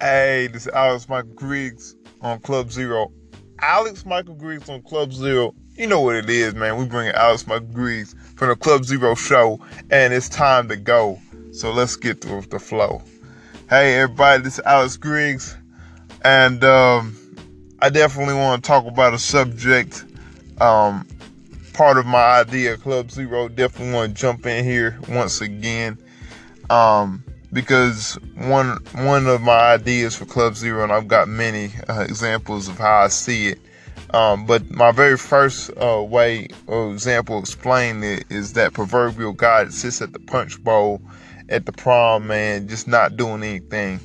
Hey, this is Alex Michael Griggs on Club Zero. Alex Michael Griggs on Club Zero. You know what it is, man. We bring Alex Michael Griggs from the Club Zero show, and it's time to go. So let's get through the flow. Hey, everybody, this is Alex Griggs, and um, I definitely want to talk about a subject. Um, part of my idea, Club Zero. Definitely want to jump in here once again. Um, because one one of my ideas for Club Zero, and I've got many uh, examples of how I see it. Um, but my very first uh, way or example of explaining it is that proverbial guy that sits at the punch bowl at the prom, man, just not doing anything.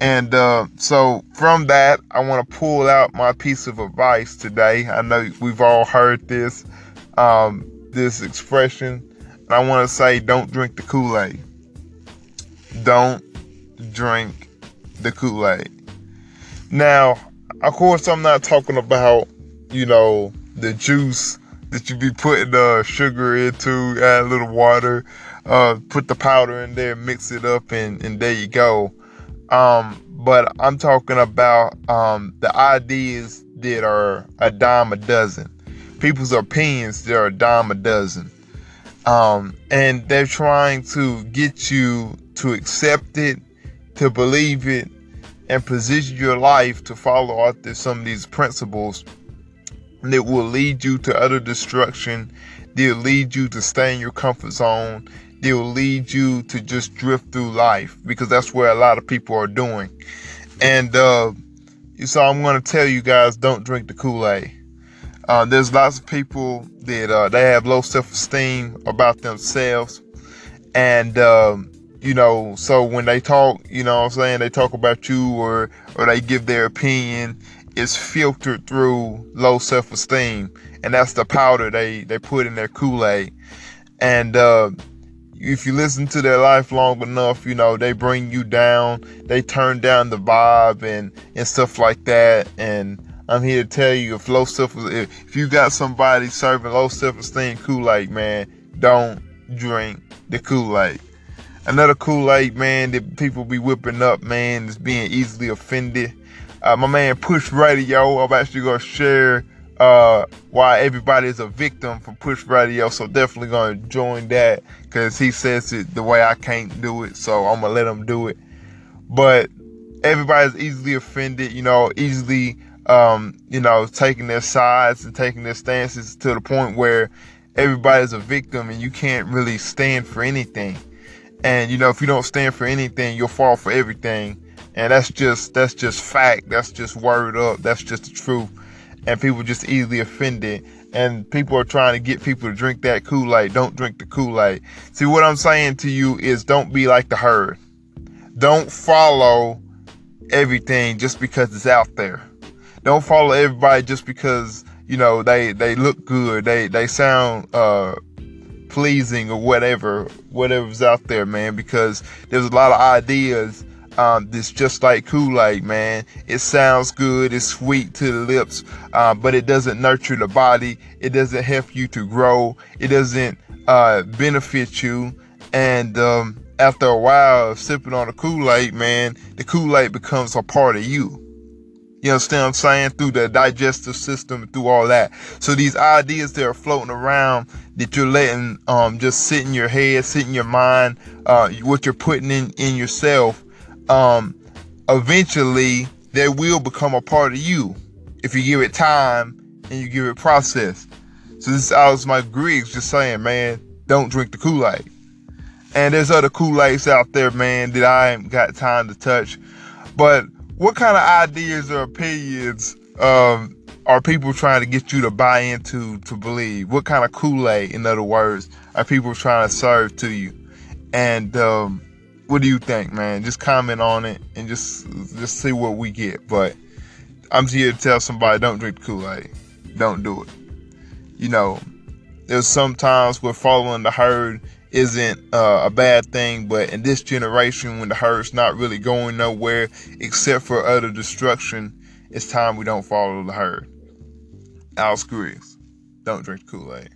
And uh, so from that, I want to pull out my piece of advice today. I know we've all heard this um, this expression, and I want to say, don't drink the Kool Aid don't drink the Kool Aid. Now, of course, I'm not talking about, you know, the juice that you be putting uh, sugar into, add a little water, uh, put the powder in there, mix it up, and, and there you go. Um, but I'm talking about um, the ideas that are a dime a dozen. People's opinions that are a dime a dozen. Um, and they're trying to get you to accept it, to believe it, and position your life to follow after some of these principles that will lead you to utter destruction. They'll lead you to stay in your comfort zone. They'll lead you to just drift through life because that's where a lot of people are doing. And uh, so I'm going to tell you guys don't drink the Kool Aid. Uh, there's lots of people that uh, they have low self-esteem about themselves, and um, you know, so when they talk, you know I'm saying, they talk about you or or they give their opinion, it's filtered through low self-esteem. And that's the powder they, they put in their Kool-Aid. And uh, if you listen to their life long enough, you know, they bring you down, they turn down the vibe and, and stuff like that. And I'm here to tell you if low self if, you got somebody serving low self-esteem Kool-Aid, man, don't drink the Kool-Aid another Kool-Aid man that people be whipping up, man, is being easily offended. Uh, my man Push Radio, I'm actually gonna share uh, why everybody is a victim from Push Radio. So definitely gonna join that because he says it the way I can't do it. So I'm gonna let him do it. But everybody's easily offended, you know, easily, um, you know, taking their sides and taking their stances to the point where everybody's a victim and you can't really stand for anything. And you know, if you don't stand for anything, you'll fall for everything. And that's just that's just fact. That's just word up. That's just the truth. And people just easily offended. And people are trying to get people to drink that Kool-Aid. Don't drink the Kool-Aid. See what I'm saying to you is don't be like the herd. Don't follow everything just because it's out there. Don't follow everybody just because, you know, they they look good. They they sound uh pleasing or whatever, whatever's out there, man, because there's a lot of ideas um, just like Kool-Aid, man. It sounds good, it's sweet to the lips, uh, but it doesn't nurture the body. It doesn't help you to grow. It doesn't uh, benefit you. And um, after a while of sipping on the Kool-Aid, man, the Kool-Aid becomes a part of you. You understand what I'm saying? Through the digestive system, through all that. So these ideas that are floating around that you're letting um, just sit in your head, sit in your mind, uh, what you're putting in, in yourself, um, eventually they will become a part of you if you give it time and you give it process. So this is Alex Mike Griggs just saying, man, don't drink the Kool-Aid. And there's other Kool-Aids out there, man, that I ain't got time to touch. But what kind of ideas or opinions um, are people trying to get you to buy into to believe? What kind of Kool-Aid, in other words, are people trying to serve to you? And um, what do you think, man? Just comment on it and just just see what we get. But I'm here to tell somebody don't drink Kool-Aid. Don't do it. You know, there's sometimes we're following the herd isn't uh, a bad thing, but in this generation, when the herd's not really going nowhere except for utter destruction, it's time we don't follow the herd. Al Griggs, don't drink Kool Aid.